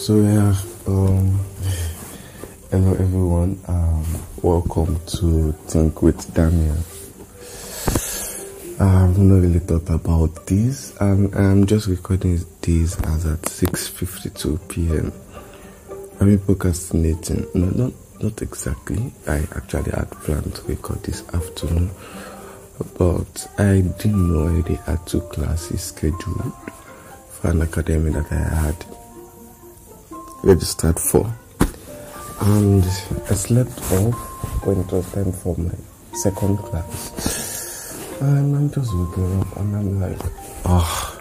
So yeah, um, hello everyone. Um, welcome to Think with Daniel. I've not really thought about this, and I'm just recording this as at 6:52 p.m. I've been procrastinating. No, not not exactly. I actually had planned to record this afternoon, but I didn't know I already had two classes scheduled for an academy that I had registered for. And I slept off when it was time for my second class. And I'm just waking up and I'm like, oh,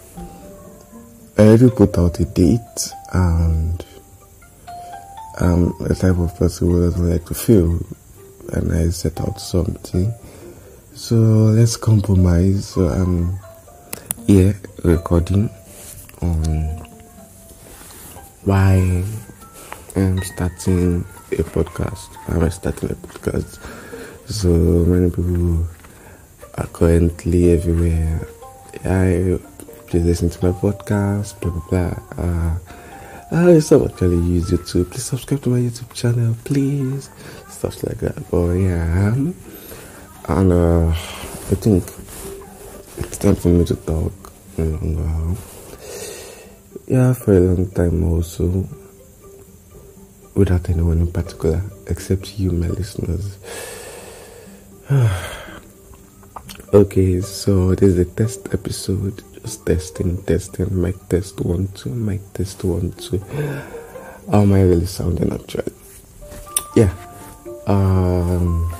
I already put out a date and I'm the type of person who doesn't like to fail. And I set out something. So let's compromise. So I'm here recording on why I'm starting a podcast. I'm starting a podcast. So many people are currently everywhere. I please listen to my podcast, blah blah blah. Uh, I still actually use YouTube. Please subscribe to my YouTube channel, please. Stuff like that. But yeah, and uh, I think it's time for me to talk. Uh, yeah, for a long time also, without anyone in particular, except you, my listeners. okay, so this is a test episode, just testing, testing, mic test one, two, mic test one, two. How am I really sounding actually? Yeah. Um,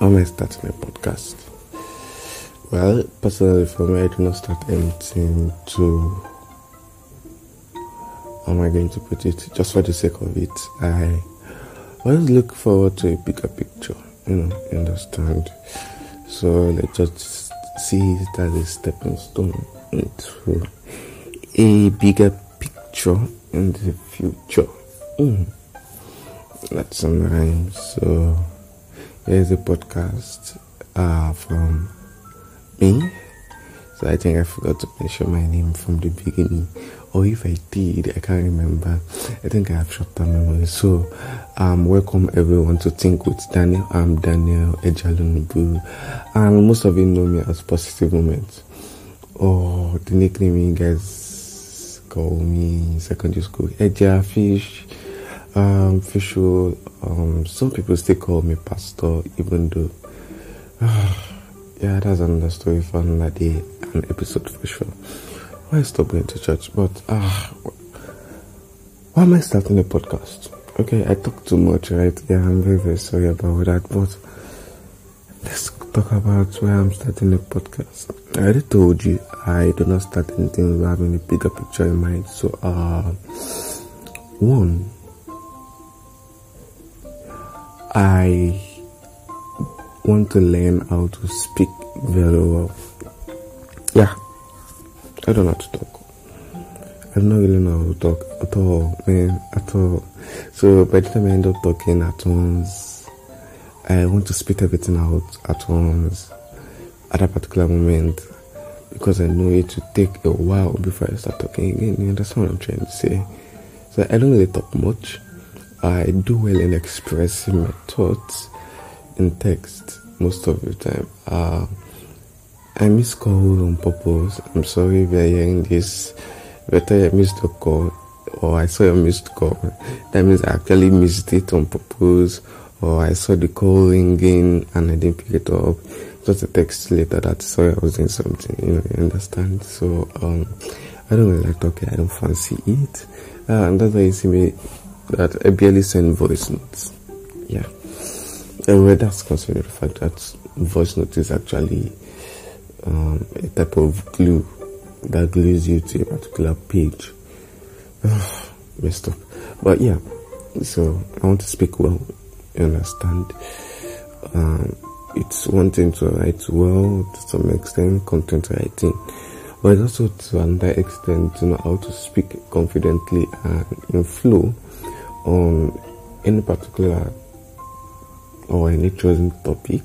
how am I starting a podcast? Well, personally, for me, I do not start anything to. How am I going to put it? Just for the sake of it, I always look forward to a bigger picture. You know, understand. So let's just see it as a stepping stone into a bigger picture in the future. Mm. That's some rhyme. So here's a podcast uh, from me. So I think I forgot to mention my name from the beginning. Or if I did, I can't remember. I think I have short term memory. So um welcome everyone to Think with Daniel. I'm Daniel Ejalunibu. And most of you know me as Positive Moments. Or the nickname you guys call me secondary school. Eja Fish. Um Fisho. Um some people still call me Pastor, even though yeah, that's another story for another day, an episode for sure. Why stop going to church? But ah, uh, why am I starting a podcast? Okay, I talk too much, right? Yeah, I'm very very sorry about that. But let's talk about why I'm starting a podcast. I already told you I do not start anything without having a bigger picture in mind. So, uh, one, I want to learn how to speak very well. Yeah, I don't know how to talk. I don't really know how to talk at all, man, at all. So by the time I end up talking at once, I want to spit everything out at once at a particular moment because I know it will take a while before I start talking again. You understand what I'm trying to say? So I don't really talk much. I do well in expressing my thoughts in text most of the time. Uh, I miss call on purpose. I'm sorry if you're hearing this. Better I missed the call or I saw a missed call. That means I actually missed it on purpose or I saw the call ringing and I didn't pick it up. Just a text later that sorry I was doing something. You know, you understand? So um, I don't really like talking. I don't fancy it. Uh, and that's why you see me that I barely send voice notes. Yeah. Anyway, that's considering the fact that voice note is actually um, a type of glue that glues you to a particular page. Messed up. But yeah, so I want to speak well, you understand? Um, it's one thing to write well to some extent, content writing, but it's also to another extent to know how to speak confidently and in flow on any particular or any chosen topic,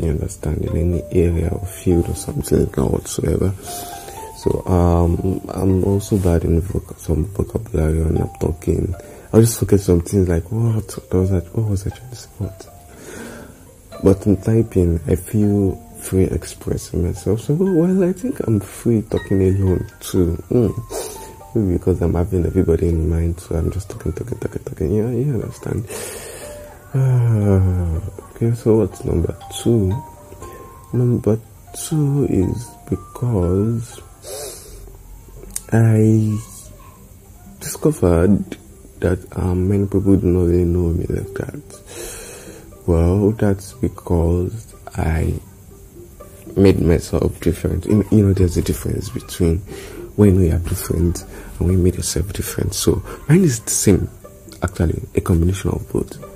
you understand, in any area or field or something that whatsoever. So um, I'm also bad in voc- some vocabulary when I'm talking. I just forget some things like what, was that what was say? What? But in typing, I feel free expressing myself. So well, I think I'm free talking alone too. Mm. Maybe because I'm having everybody in mind, so I'm just talking, talking, talking, talking. Yeah, you understand. Okay, so what's number two? Number two is because I discovered that um, many people do not really know me like that. Well, that's because I made myself different. You know, there's a difference between when we are different and when we made yourself different. So mine is the same, actually, a combination of both.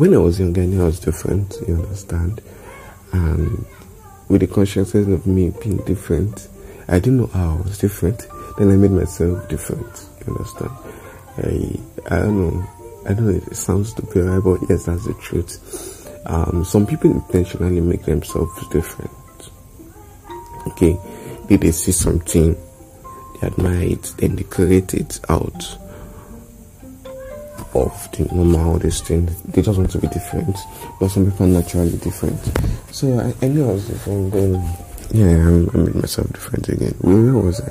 When I was younger, I knew I was different, you understand? And with the consciousness of me being different, I didn't know how I was different. Then I made myself different, you understand? I, I don't know. I don't know if it sounds stupid, right? But yes, that's the truth. Um, some people intentionally make themselves different. Okay, they, they see something, they admire it, then they create it out of the normal this thing. They just want to be different. But some people are naturally different. So I, I knew I was different then yeah, I, made myself different again. Where, where was I?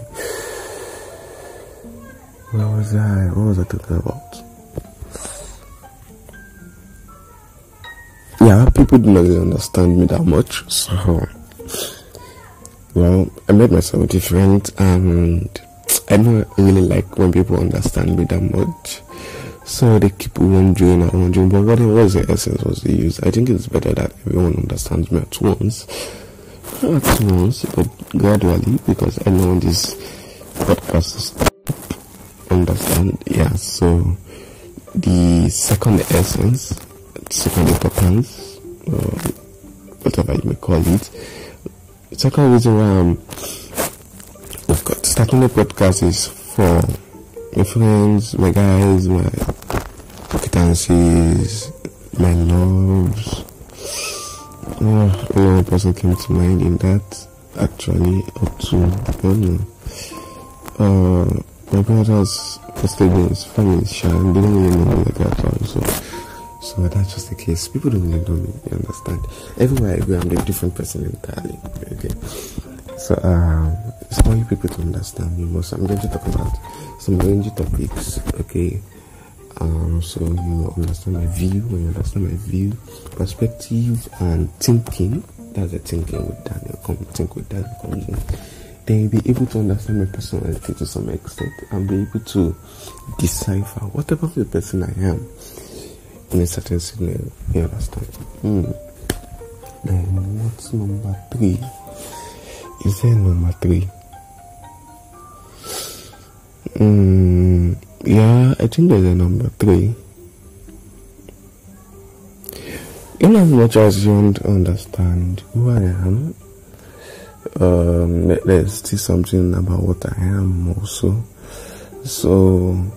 Where was I? What was I talking about? Yeah, people do not really understand me that much, so well, I made myself different and I don't really like when people understand me that much. So they keep wondering and wondering, but what was the essence was the use? I think it's better that everyone understands me at once. Not at once, but gradually, because I know this podcast understand. Yeah, so the second essence, second importance, uh, whatever you may call it. Second reason why I'm starting the podcast is for my friends, my guys, my acquaintances, my loves. Oh, one person came to mind in that actually, two, I don't. Uh, my brothers posted in his family, they don't really know me like that also. So that's just the case. People don't really know me, you understand? Everywhere I go, I'm a different person entirely. Okay. So, um, it's for you people to understand me more. So I'm going to talk about some rangy topics, okay? Um, so you understand my view, when you understand my view, perspective, and thinking. That's the thinking with Daniel. Come think with Daniel comes in. Then you'll be able to understand my personality to some extent and be able to decipher whatever the person I am in a certain scenario. You understand? Mm. Then what's number three? Is there number three? Mm, yeah, I think there's a number three. In as much as you don't understand who I am, um, there's still something about what I am also. So,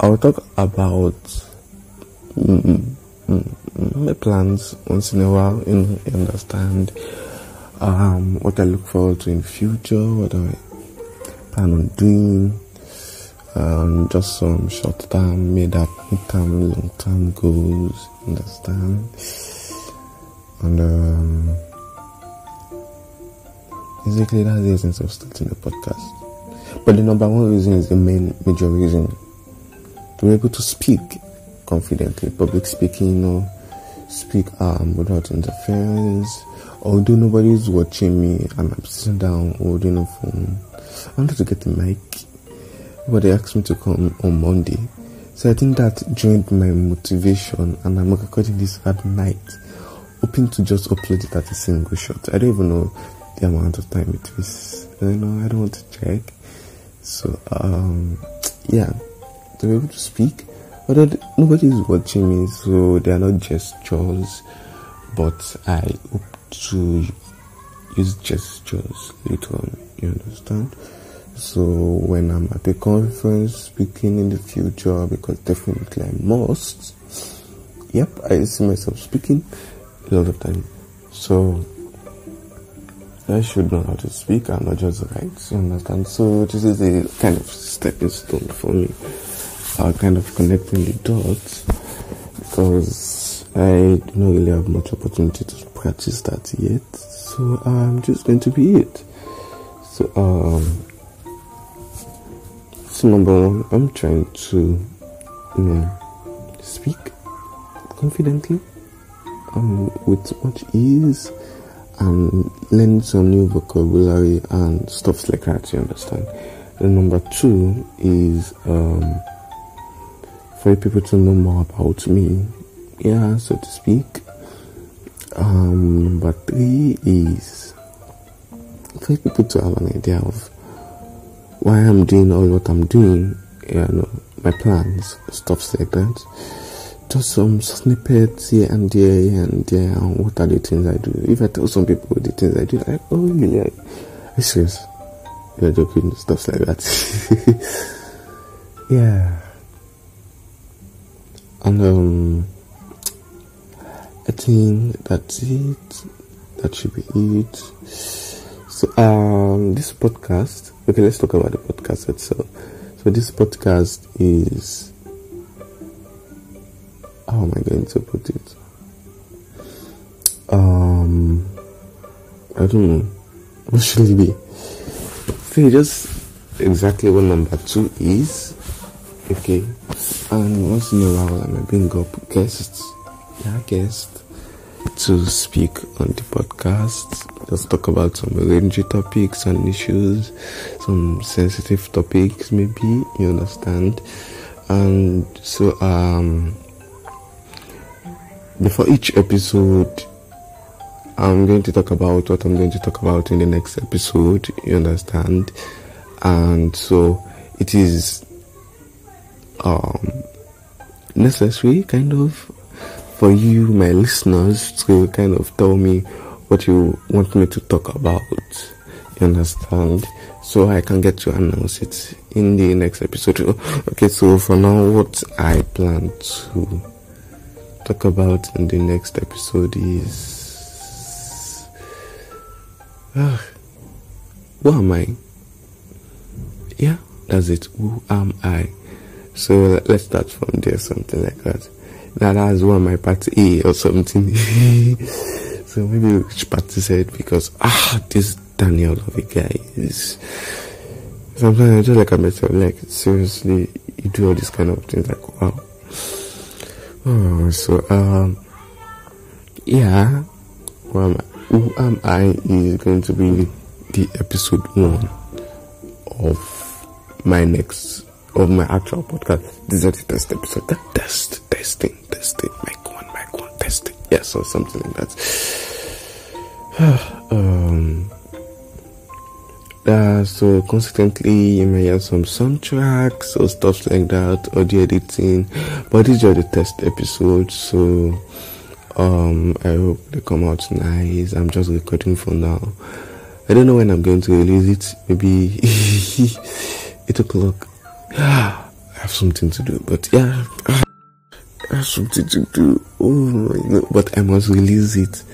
I'll talk about mm, mm, my plans once in a while, you know, you understand um, what I look forward to in future, what I plan on doing, um, just some short term, mid term, long term goals, understand? And um, basically, that's the essence of starting the podcast. But the number one reason is the main major reason to be able to speak confidently, public speaking, you know, speak um, without interference. Although nobody's watching me I'm sitting down holding a phone, I wanted to get the mic but they asked me to come on Monday. So I think that joined my motivation and I'm recording this at night, hoping to just upload it at a single shot. I don't even know the amount of time it is. You know, I don't want to check. So um yeah, be able to speak. But nobody is watching me, so they are not gestures. But I hope to use gestures later on. You understand? So when I'm at a conference speaking in the future, because definitely I must, yep, I see myself speaking a lot of time. So I should know how to speak and not just write. You understand? So this is a kind of stepping stone for me. Uh, kind of connecting the dots because I do not really have much opportunity to practice that yet. So I'm just going to be it. So um, so number one, I'm trying to you know speak confidently um, with much ease and learn some new vocabulary and stuff like that. You understand? And number two is um, for people to know more about me, yeah, so to speak. Um, number three is for people to have an idea of why I'm doing all what I'm doing, you know, my plans, stuff like that just some snippets here and there, here and there, and what are the things I do. If I tell some people the things I do, like, oh, really? You serious? You're joking, stuff like that. yeah. And, um, I think that's it. That should be it. So, um, this podcast, okay, let's talk about the podcast itself. So, this podcast is how am I going to put it? Um, I don't know. What should it be? See, just exactly what number two is. Okay, and once in a while, I might bring up guests. Yeah, guests to speak on the podcast. Just talk about some rangy topics and issues, some sensitive topics, maybe you understand. And so, um, before each episode i'm going to talk about what i'm going to talk about in the next episode you understand and so it is um necessary kind of for you my listeners to kind of tell me what you want me to talk about you understand so i can get to announce it in the next episode okay so for now what i plan to talk about in the next episode is uh, who am I? Yeah, that's it. Who am I? So let's start from there, something like that. Now that's one my part A or something. so maybe which party said because ah this Daniel of a guy is sometimes I just like I myself like seriously you do all these kind of things like wow Oh, so um, yeah, well, who am I is going to be the episode one of my next of my actual podcast. This is the test episode. That test, testing, Yes, or something like that. um, uh, so consistently you may have some soundtracks or stuff like that, audio editing. But these are the test episodes, so um, I hope they come out nice. I'm just recording for now. I don't know when I'm going to release it. Maybe eight o'clock. I have something to do, but yeah, I have something to do. Oh, but I must release it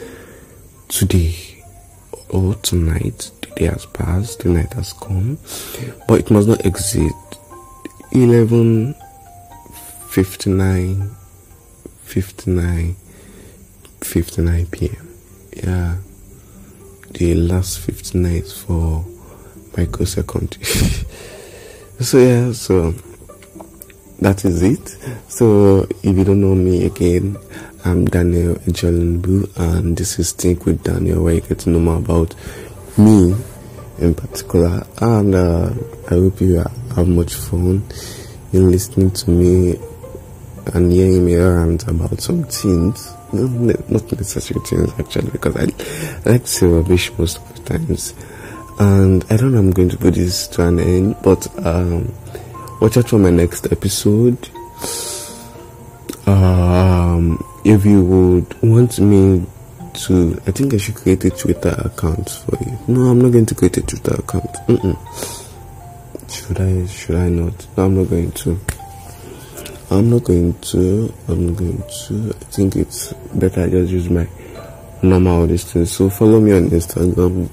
today or tonight The day has passed, the night has come, but it must not exceed 11 59 59 59 p.m. Yeah, the last 59 is for microsecond. so, yeah, so that is it. So, if you don't know me again, I'm Daniel Ejalunibu, and this is Think with Daniel, where you get to know more about me in particular. And uh, I hope you have much fun in listening to me and hearing me rant about some things. Not necessary things actually, because I, like to rubbish most of the times. And I don't know I'm going to put this to an end, but um, watch out for my next episode. Um, if you would want me to I think I should create a Twitter account for you. No, I'm not going to create a Twitter account. Mm-mm. Should I? Should I not? No, I'm not going to. I'm not going to. I'm not going to. I think it's better I just use my normal listing. So follow me on Instagram.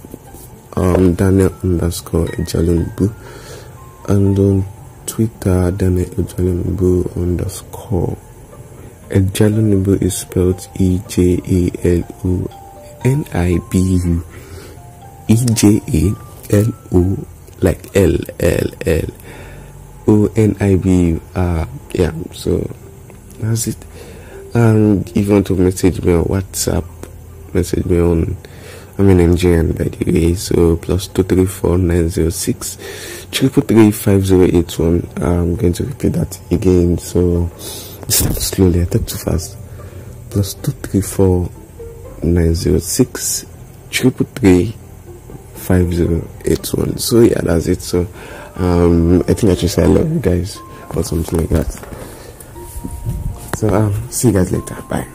um, Daniel underscore Ejalunibu, and on Twitter, Daniel Ejalunibu underscore. Ejalunibu is spelled E J A L U N I B U. E J A L O like L L L O N I B U. Uh, yeah, so that's it. And if you want to message me on WhatsApp, message me on I'm in Nigerian by the way, so plus two three four nine zero six triple three five zero eight one. I'm going to repeat that again. So slowly, I talk too fast. Plus two three four nine zero six triple three five zero eight one. So yeah, that's it. So um, I think I should say I love you guys or something like that. So um, see you guys later. Bye.